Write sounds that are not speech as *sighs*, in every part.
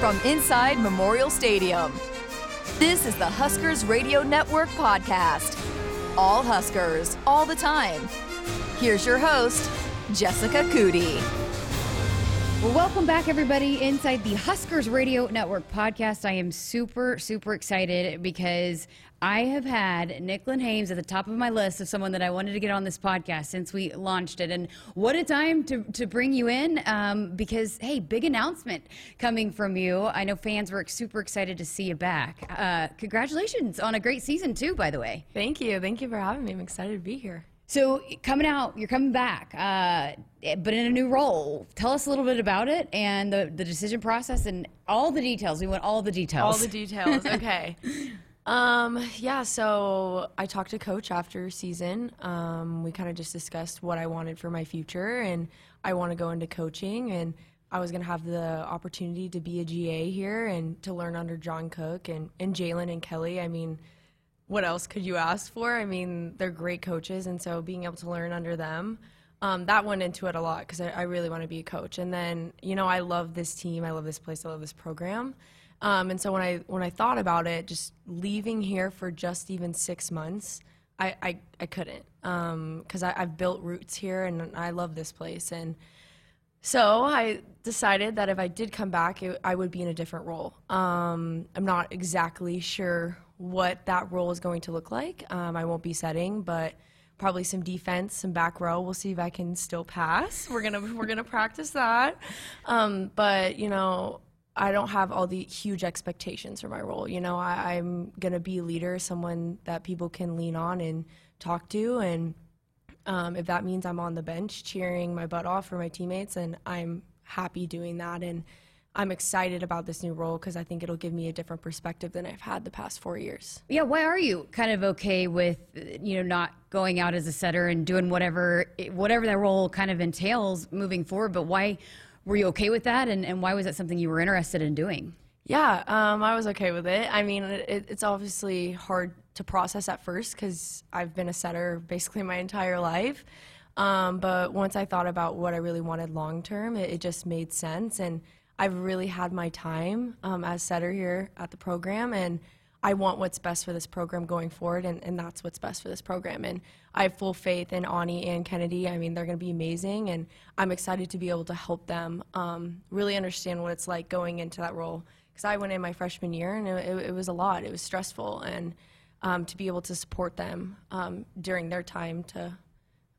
from inside Memorial Stadium. This is the Huskers Radio Network podcast. All Huskers, all the time. Here's your host, Jessica Coody. Well, welcome back, everybody, inside the Huskers Radio Network podcast. I am super, super excited because I have had Nick Hames at the top of my list of someone that I wanted to get on this podcast since we launched it. And what a time to, to bring you in um, because, hey, big announcement coming from you. I know fans were super excited to see you back. Uh, congratulations on a great season, too, by the way. Thank you. Thank you for having me. I'm excited to be here. So coming out, you're coming back, uh, but in a new role. Tell us a little bit about it and the, the decision process and all the details. We want all the details. All the details. *laughs* Okay. um, yeah. So I talked to coach after season. Um, we kind of just discussed what I wanted for my future, and I want to go into coaching, and I was going to have the opportunity to be a GA here and to learn under John Cook and and Jaylen and Kelly. I mean what else could you ask for? I mean, they're great coaches, and so being able to learn under them, um, that went into it a lot because I, I, really want to be a coach. And then, you know, I love this team, I love this place, I love this program. Um, and so when I when I thought about it, just leaving here for just even six months, I I, I couldn't because um, I've built roots here and I love this place. And so I decided that if I did come back, it, I would be in a different role. Um, I'm not exactly sure what that role is going to look like. Um, I won't be setting, but probably some defense, some back row. We'll see if I can still pass. We're gonna we're gonna practice that. Um, but you know, I don't have all the huge expectations for my role. You know, I, I'm gonna be a leader, someone that people can lean on and talk to, and um, if that means I'm on the bench cheering my butt off for my teammates, and I'm happy doing that. And I'm excited about this new role because I think it'll give me a different perspective than I've had the past four years. Yeah, why are you kind of okay with you know not going out as a setter and doing whatever whatever that role kind of entails moving forward? But why were you okay with that, and, and why was that something you were interested in doing? Yeah, um, I was okay with it. I mean, it, it's obviously hard to process at first because I've been a setter basically my entire life. Um, but once I thought about what I really wanted long term, it, it just made sense and I've really had my time um, as setter here at the program, and I want what's best for this program going forward, and, and that's what's best for this program. And I have full faith in Anni and Kennedy. I mean, they're going to be amazing, and I'm excited to be able to help them um, really understand what it's like going into that role. Because I went in my freshman year, and it, it, it was a lot. It was stressful, and um, to be able to support them um, during their time to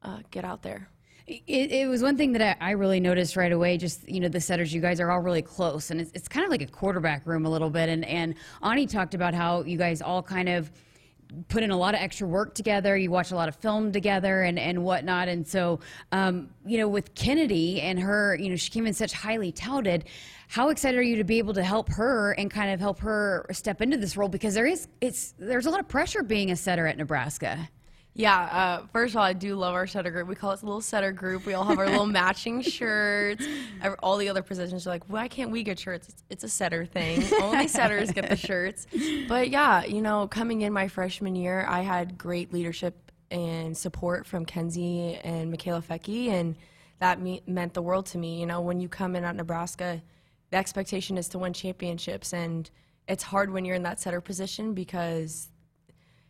uh, get out there. It, it, was one thing that I, I, really noticed right away. Just you know, the setters, you guys are all really close, and it's, it's kind of like a quarterback room a little bit. And and Anni talked about how you guys all kind of put in a lot of extra work together. You watch a lot of film together and, and whatnot. And so, um, you know, with Kennedy and her, you know, she came in such highly touted. How excited are you to be able to help her and kind of help her step into this role? Because there is, it's, there's a lot of pressure being a setter at Nebraska. Yeah, uh, first of all, I do love our setter group. We call it a little setter group. We all have our little *laughs* matching shirts. All the other positions are like, why can't we get shirts? It's, it's a setter thing. Only setters get the shirts. But yeah, you know, coming in my freshman year, I had great leadership and support from Kenzie and Mikaela Foecke, and that me- meant the world to me. You know, when you come in at Nebraska, the expectation is to win championships, and it's hard when you're in that setter position because,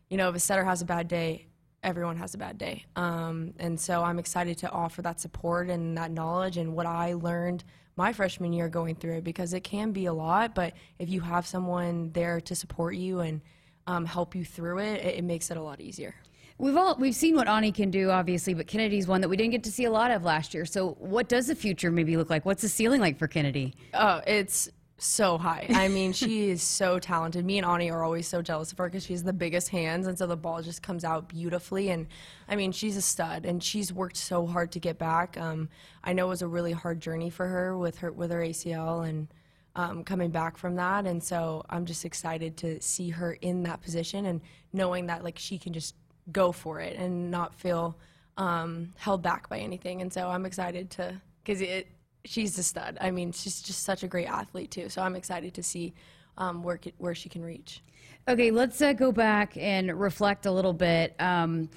you know, if a setter has a bad day, everyone has a bad day. Um, and so I'm excited to offer that support and that knowledge and what I learned my freshman year going through it because it can be a lot, but if you have someone there to support you and um, help you through it, it, it makes it a lot easier. We've all we've seen what Anni can do, obviously, but Kennedy's one that we didn't get to see a lot of last year. So, what does the future maybe look like? What's the ceiling like for Kennedy? Oh, it's so high. I mean, she *laughs* is so talented. Me and Anni are always so jealous of her because she has the biggest hands, and so the ball just comes out beautifully. And I mean, she's a stud, and she's worked so hard to get back. Um, I know it was a really hard journey for her with her with her ACL and um, coming back from that. And so I'm just excited to see her in that position and knowing that like she can just go for it and not feel um, held back by anything. And so I'm excited to because it she's a stud. I mean, she's just such a great athlete too. So I'm excited to see um, where where she can reach. Okay, let's uh, go back and reflect a little bit. Um,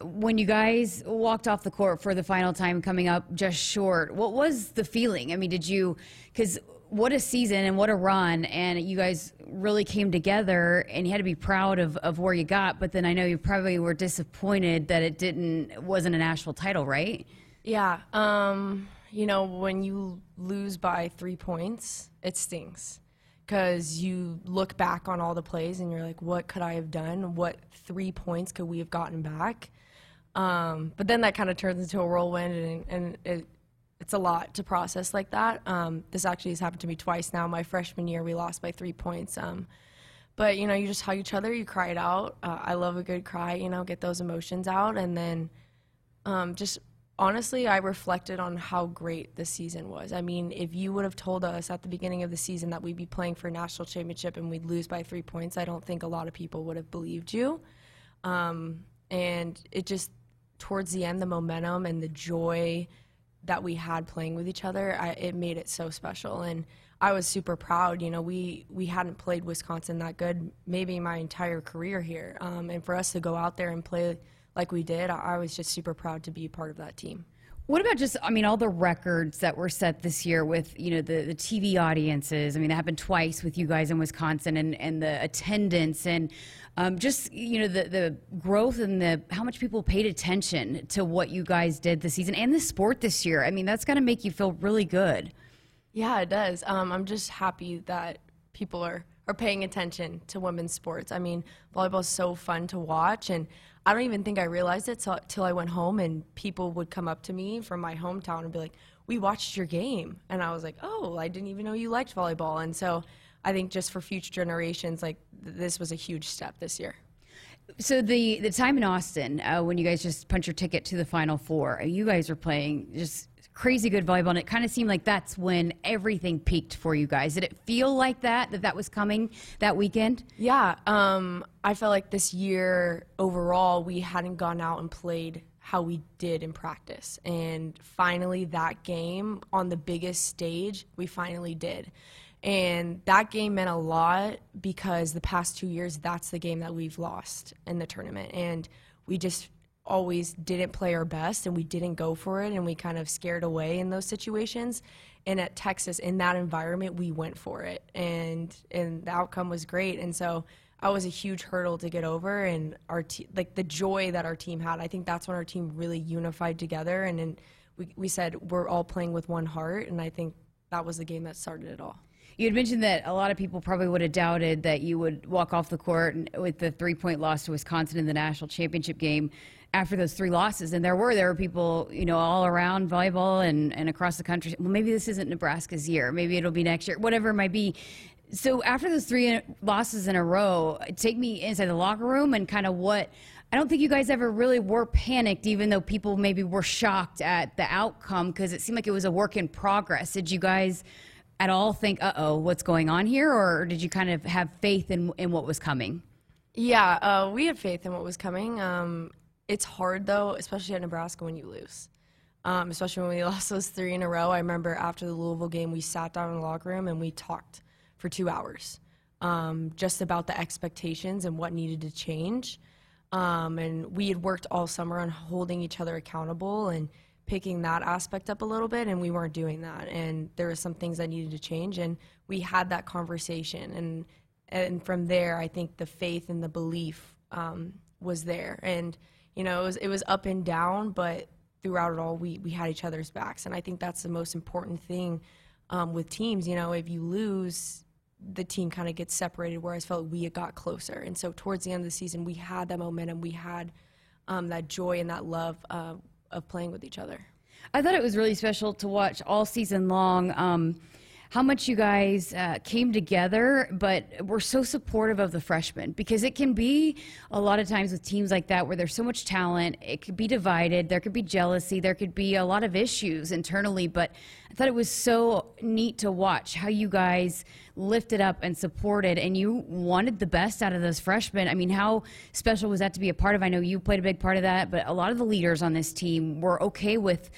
when you guys walked off the court for the final time, coming up just short, what was the feeling? I mean, did you? Because what a season and what a run and you guys really came together and you had to be proud of, of where you got but then i know you probably were disappointed that it didn't wasn't a national title right Yeah. Um, you know, when you lose by three points, it stings because you look back on all the plays and you're like, what could I have done? What three points could we have gotten back? Um, but then that kind of turns into a whirlwind and, and it, it's a lot to process like that. Um, this actually has happened to me twice now. My freshman year, we lost by three points. Um, but you know, you just hug each other, you cry it out. Uh, I love a good cry, you know, get those emotions out, and then um, just honestly, I reflected on how great this season was. I mean, if you would have told us at the beginning of the season that we'd be playing for a national championship and we'd lose by three points, I don't think a lot of people would have believed you. Um, and it just, towards the end, the momentum and the joy that we had playing with each other, I, it made it so special. And I was super proud. You know, we we hadn't played Wisconsin that good maybe my entire career here, um, and for us to go out there and play like we did, I, I was just super proud to be part of that team. What about just, I mean, all the records that were set this year with, you know, the, the TV audiences? I mean, that happened twice with you guys in Wisconsin and, and the attendance and um, just, you know, the, the growth and the how much people paid attention to what you guys did this season and the sport this year. I mean, that's got to make you feel really good. Yeah, it does. Um, I'm just happy that people are, are paying attention to women's sports. I mean, volleyball is so fun to watch, and I don't even think I realized it till, I went home and people would come up to me from my hometown and be like, "We watched your game," and I was like, "Oh, I didn't even know you liked volleyball." And so, I think just for future generations, like th- this was a huge step this year. So the the time in Austin uh, when you guys just punch your ticket to the Final Four, you guys are playing just crazy good volleyball, and it kind of seemed like that's when everything peaked for you guys. Did it feel like that that that was coming that weekend? Yeah, um, I felt like this year overall we hadn't gone out and played how we did in practice, and finally that game on the biggest stage we finally did. And that game meant a lot because the past two years, that's the game that we've lost in the tournament. And we just always didn't play our best and we didn't go for it and we kind of scared away in those situations. And at Texas, in that environment, we went for it. And, and the outcome was great. And so I was a huge hurdle to get over. And our te- like the joy that our team had, I think that's when our team really unified together. And then we, we said, we're all playing with one heart. And I think that was the game that started it all. You had mentioned that a lot of people probably would have doubted that you would walk off the court with the three point loss to Wisconsin in the national championship game after those three losses. And there were there were people, you know, all around volleyball and, and across the country. Well, maybe this isn't Nebraska's year. Maybe it'll be next year. Whatever it might be. So after those three losses in a row, take me inside the locker room and kind of what. I don't think you guys ever really were panicked, even though people maybe were shocked at the outcome because it seemed like it was a work in progress. Did you guys at all think, uh oh, what's going on here? Or did you kind of have faith in, in what was coming? Yeah, uh, we had faith in what was coming. Um, it's hard, though, especially at Nebraska when you lose. Um, especially when we *laughs* lost those three in a row. I remember after the Louisville game, we sat down in the locker room and we talked for two hours um, just about the expectations and what needed to change. Um, and we had worked all summer on holding each other accountable and picking that aspect up a little bit and we weren't doing that. And there were some things that needed to change and we had that conversation. And and from there i think the faith and the belief um, was there. And you know it was it was up and down but throughout it all we we had each other's backs. And i think that's the most important thing um, with teams. You know if you lose the team kind of gets separated whereas felt like we got closer. And so towards the end of the season we had that momentum. We had um, that joy and that love uh, of playing with each other. I thought it was really special to watch all season long. Um, how much you guys uh, came together, but were so supportive of the freshmen because it can be a lot of times with teams like that where there's so much talent, it could be divided, there could be jealousy, there could be a lot of issues internally. But I thought it was so neat to watch how you guys lifted up and supported, and you wanted the best out of those freshmen. I mean, how special was that to be a part of? I know you played a big part of that, but a lot of the leaders on this team were okay with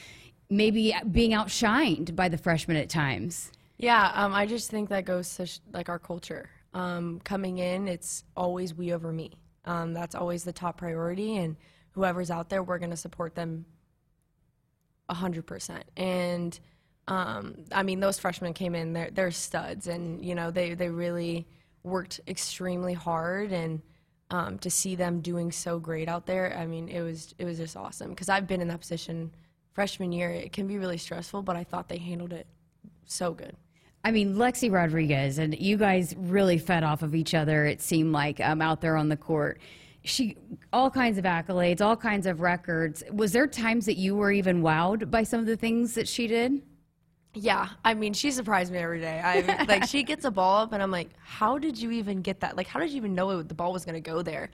maybe being outshined by the freshmen at times. Yeah, um, I just think that goes to like our culture. Um, coming in, it's always we over me. Um, that's always the top priority, and whoever's out there, we're going to support them 100%. And um, I mean, those freshmen came in, they're, they're studs, and, you know, they, they really worked extremely hard. And um, to see them doing so great out there, I mean, it was, it was just awesome. Because I've been in that position freshman year. It can be really stressful, but I thought they handled it so good. I mean, Lexi Rodriguez and you guys really fed off of each other. It seemed like um, out there on the court. She all kinds of accolades, all kinds of records. Was there times that you were even wowed by some of the things that she did? Yeah, I mean, she surprised me every day. I *laughs* like she gets a ball up, and I'm like, how did you even get that? Like, how did you even know the ball was gonna go there?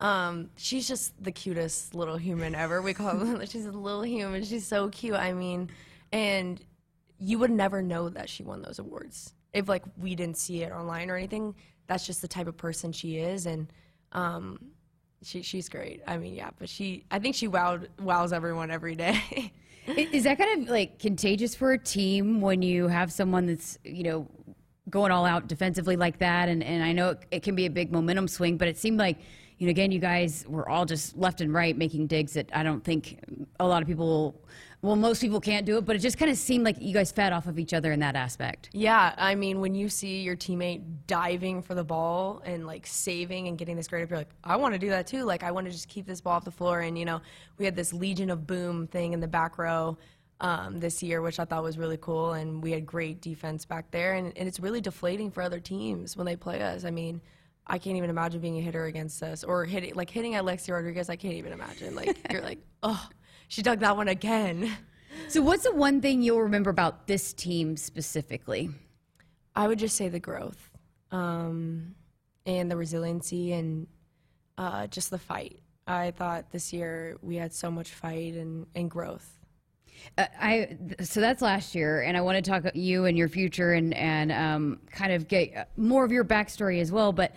Um, she's just the cutest little human ever. We call *laughs* her. she's a little human. She's so cute. I mean, and you would never know that she won those awards if like we didn't see it online or anything. That's just the type of person she is, and um, she she's great. I mean, yeah, but she I think she wowed wows everyone every day. *laughs* Is that kind of like contagious for a team when you have someone that's you know going all out defensively like that? And and I know it, it can be a big momentum swing, but it seemed like you know again you guys were all just left and right making digs that I don't think a lot of people well, most people can't do it, but it just kind of seemed like you guys fed off of each other in that aspect. Yeah, I mean, when you see your teammate diving for the ball and like saving and getting this great up, you're like, I want to do that too. Like, I want to just keep this ball off the floor. And, you know, we had this Legion of Boom thing in the back row um, this year, which I thought was really cool. And we had great defense back there. And, and it's really deflating for other teams when they play us. I mean, I can't even imagine being a hitter against us or hitting like hitting at Lexi Rodriguez. I can't even imagine. Like you're like, *laughs* oh, she dug that one again. So, what's the one thing you'll remember about this team specifically? I would just say the growth um, and the resiliency and uh, just the fight. I thought this year we had so much fight and, and growth. Uh, I so that's last year, and I want to talk about you and your future and and um, kind of get more of your backstory as well. But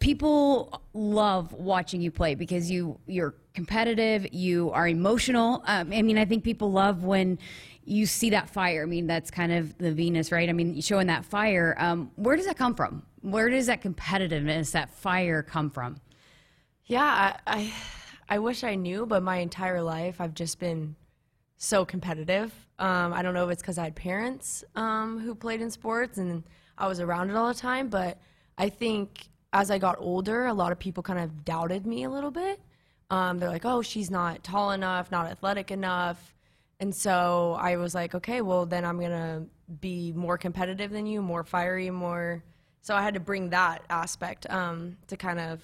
people love watching you play because you you're competitive you are emotional. Um, i mean i think people love when you see that fire. I mean that's kind of the venus right? I mean showing that fire. Um, where does that come from? Where does that competitiveness that fire come from? Yeah I, I i wish i knew but my entire life i've just been so competitive. Um, i don't know if it's because i had parents um, who played in sports and i was around it all the time but i think as I got older, a lot of people kind of doubted me a little bit. Um, they're like, oh, she's not tall enough, not athletic enough. And so I was like, okay, well, then I'm going to be more competitive than you, more fiery, more. So I had to bring that aspect um, to kind of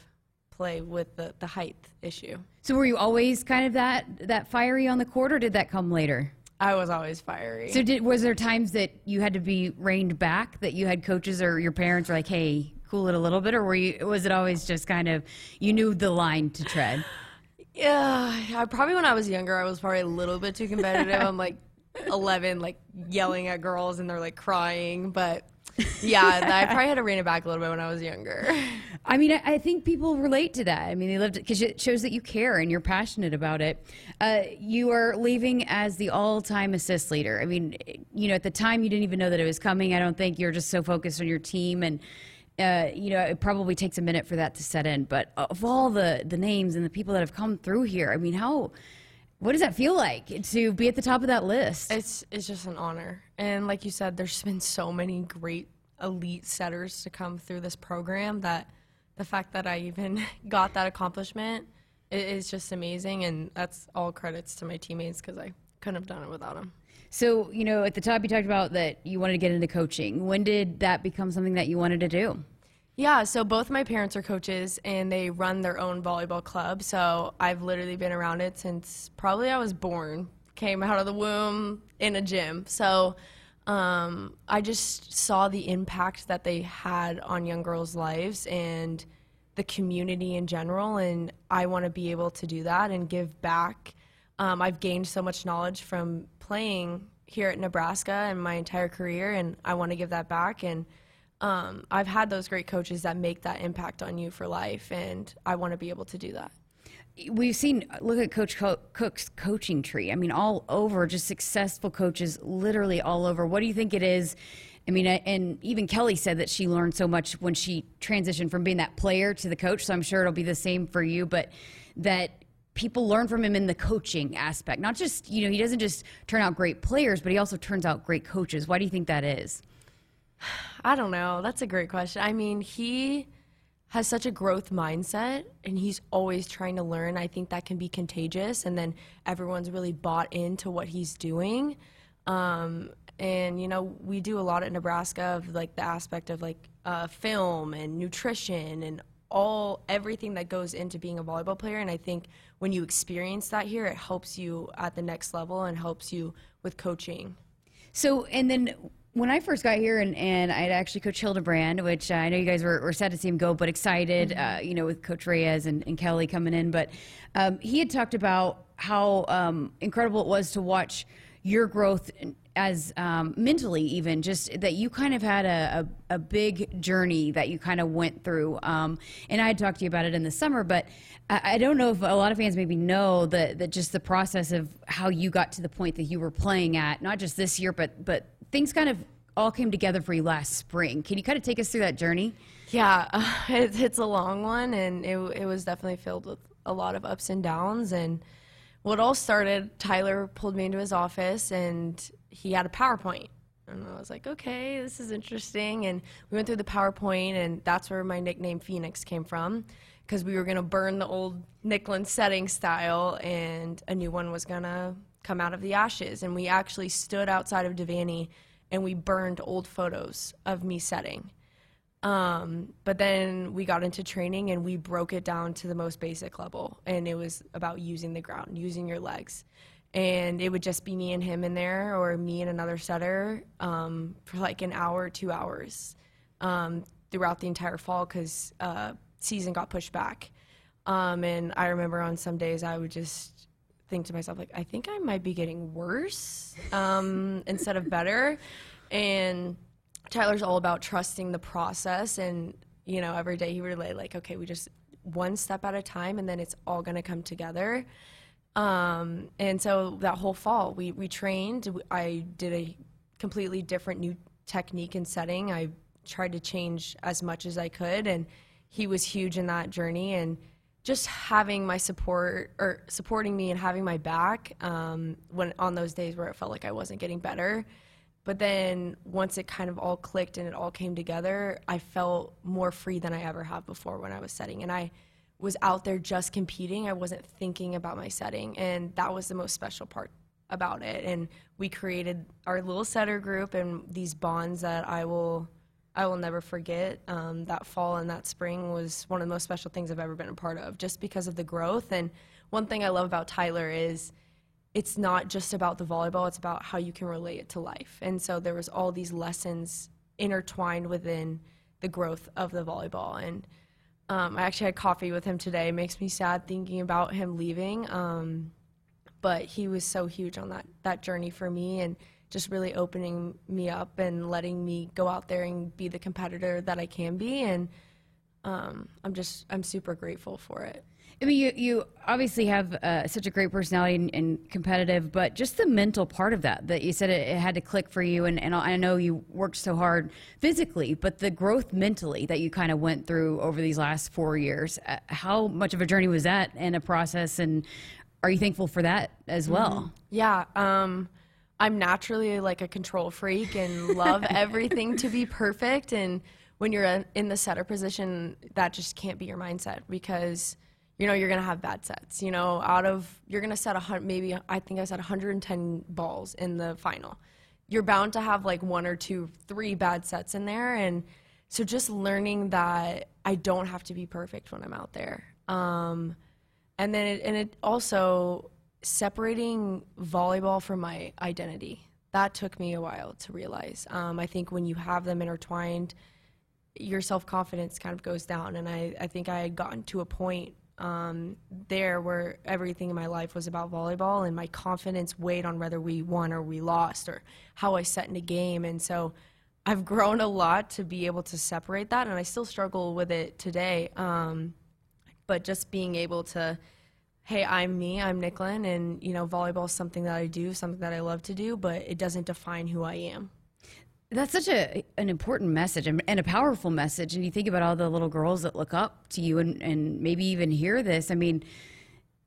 play with the, the height issue. So were you always kind of that, that fiery on the court, or did that come later? I was always fiery. So did was there times that you had to be reined back that you had coaches or your parents were like, "Hey, cool it a little bit, or were you? Was it always just kind of you knew the line to tread? Yeah, I, probably when I was younger, I was probably a little bit too competitive. I'm like *laughs* 11, like yelling at girls, and they're like crying. But *laughs* yeah, I probably had to rein it back a little bit when I was younger. *laughs* I mean, I, think people relate to that. I mean, they lived because it shows that you care and you're passionate about it. Uh, you are leaving as the all-time assist leader. I mean, you know, at the time you didn't even know that it was coming. I don't think you're just so focused on your team and uh, you know, it probably takes a minute for that to set in. But of all the the names and the people that have come through here, I mean, how what does that feel like to be at the top of that list? It's it's just an honor, and like you said, there's been so many great elite setters to come through this program that the fact that I even *laughs* got that accomplishment is just amazing, and that's all credits to my teammates because I couldn't have done it without them. So, you know, at the top, you talked about that you wanted to get into coaching. When did that become something that you wanted to do? Yeah, so both my parents are coaches and they run their own volleyball club. So I've literally been around it since probably I was born, came out of the womb in a gym. So um, I just saw the impact that they had on young girls' lives and the community in general. And I want to be able to do that and give back. Um, I've gained so much knowledge from playing here at Nebraska and my entire career, and I want to give that back. And um, I've had those great coaches that make that impact on you for life, and I want to be able to do that. We've seen, look at Coach Cook's coaching tree. I mean, all over, just successful coaches, literally all over. What do you think it is? I mean, and even Kelly said that she learned so much when she transitioned from being that player to the coach. So I'm sure it'll be the same for you. But that people learn from him in the coaching aspect. Not just, you know, he doesn't just turn out great players, but he also turns out great coaches. Why do you think that is? *sighs* I don't know. That's a great question. I mean, he has such a growth mindset and he's always trying to learn. I think that can be contagious and then everyone's really bought into what he's doing. Um, and you know, we do a lot at Nebraska of like the aspect of like uh, film and nutrition and all everything that goes into being a volleyball player and I think when you experience that here it helps you at the next level and helps you with coaching. So, and then when I first got here, and, and I'd actually coached Hildebrand, which I know you guys were, were sad to see him go, but excited, mm-hmm. uh, you know, with Coach Reyes and, and Kelly coming in. But um, he had talked about how um, incredible it was to watch your growth as um, mentally even just that you kind of had a, a, a big journey that you kind of went through um, and i talked to you about it in the summer but I, I, don't know if a lot of fans maybe know that, that just the process of how you got to the point that you were playing at not just this year but but things kind of all came together for you last spring. Can you kind of take us through that journey? Yeah *laughs* it, it's a long one and it, it was definitely filled with a lot of ups and downs and what all started tyler pulled me into his office and he had a PowerPoint. And I was like, okay, this is interesting. And we went through the PowerPoint, and that's where my nickname Phoenix came from, because we were going to burn the old Nicklin setting style, and a new one was going to come out of the ashes. And we actually stood outside of Devaney, and we burned old photos of me setting. Um, but then we got into training and we broke it down to the most basic level. And it was about using the ground, using your legs. And it would just be me and him in there or me and another setter um, for like an hour two hours um, throughout the entire fall because uh, season got pushed back. Um, and i remember on some days i would just think to myself like i think i might be getting worse um, instead of better. And tyler's all about trusting the process and you know every day he would relay like okay we just one step at a time and then it's all to come together um, and so that whole fall, we, we trained. I did a completely different new technique and setting. I tried to change as much as I could, and he was huge in that journey. And just having my support or supporting me and having my back um, when on those days where it felt like I wasn't getting better. But then once it kind of all clicked and it all came together, I felt more free than I ever have before when I was setting. And I was out there just competing. I wasn't thinking about my setting, and that was the most special part about it. And we created our little setter group and these bonds that I will I will never forget. Um, that fall and that spring was one of the most special things I've ever been a part of, just because of the growth. And one thing I love about Tyler is it's not just about the volleyball; it's about how you can relate it to life. And so there was all these lessons intertwined within the growth of the volleyball and um, I actually had coffee with him today. It makes me sad thinking about him leaving. Um, but he was so huge on that, that journey for me and just really opening me up and letting me go out there and be the competitor that I can be. And um, I'm just, I'm super grateful for it. I mean, you, you obviously have uh, such a great personality and, and, competitive, but just the mental part of that, that you said it, it, had to click for you. And, and I know you worked so hard physically, but the growth mentally that you kind of went through over these last four years, uh, how much of a journey was that and a process? And are you thankful for that as well? Mm-hmm. Yeah. Um, I'm naturally like a control freak and love *laughs* everything to be perfect. And when you're in the setter position, that just can't be your mindset because – you know you're gonna have bad sets. You know, out of you're gonna set a hundred, maybe I think I said 110 balls in the final. You're bound to have like one or two, three bad sets in there, and so just learning that I don't have to be perfect when I'm out there. Um, and then it, and it also separating volleyball from my identity. That took me a while to realize. Um, I think when you have them intertwined, your self confidence kind of goes down. And I, I think I had gotten to a point um, there where everything in my life was about volleyball and my confidence weighed on whether we won or we lost or how I set in a game. And so I've grown a lot to be able to separate that, and I still struggle with it today. Um, but just being able to, hey, I'm me, I'm Nicklin, and you know, volleyball is something that I do, something that I love to do, but it doesn't define who I am. That's such a an important message and, and, a powerful message. And you think about all the little girls that look up to you and, and maybe even hear this. I mean,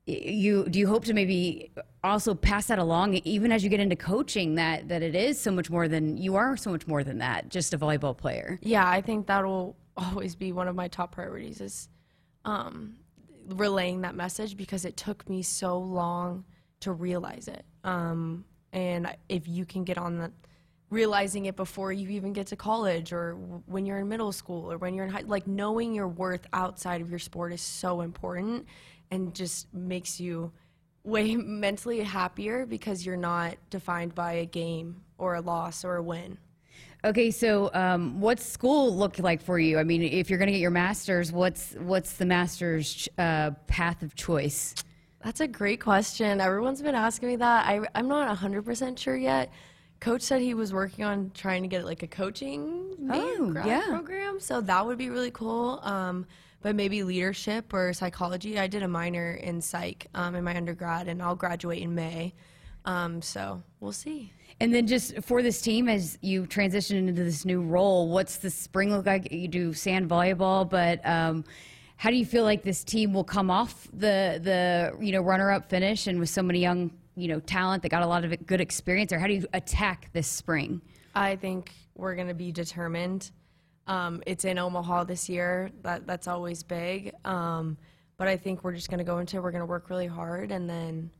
you do you hope to maybe also pass that along even as you get into coaching that that it is so much more than you are so much more than that just a volleyball player Yeah, I think that'll always be one of my top priorities is um, relaying that message because it took me so long to realize it. Um, and if you can get on the realizing it before you even get to college or when you're in middle school or when you're in high like knowing your worth outside of your sport is so important and just makes you way *laughs* mentally happier because you're not defined by a game or a loss or a win. okay so um, what's school look like for you i mean if you're going to get your master's what's what's the master's uh, path of choice That's a great question. Everyone's been asking me that. I, I'm not 100% sure yet. Coach said he was working on trying to get like a coaching Oh, grad yeah. program, so that would be really cool. Um, but maybe leadership or psychology. I did a minor in psych um, in my undergrad, and I'll graduate in May. Um, so we'll see. And then just for this team, as you transition into this new role, what's the spring look like? You do sand volleyball, but um, how do you feel like this team will come off the the you know runner up finish and with so many young you know talent that got a lot of good experience? Or how do you attack this spring? I think we're going to be determined. Um, it's in Omaha this year. That that's always big. Um, but I think we're just going to go into. We're going to work really hard and then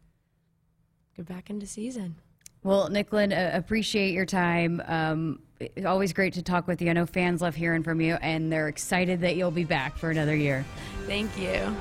get back into season. Well, Nicklin, uh, appreciate your time. Um, it's always great to talk with you. I know fans love hearing from you, and they're excited that you'll be back for another year. Thank you.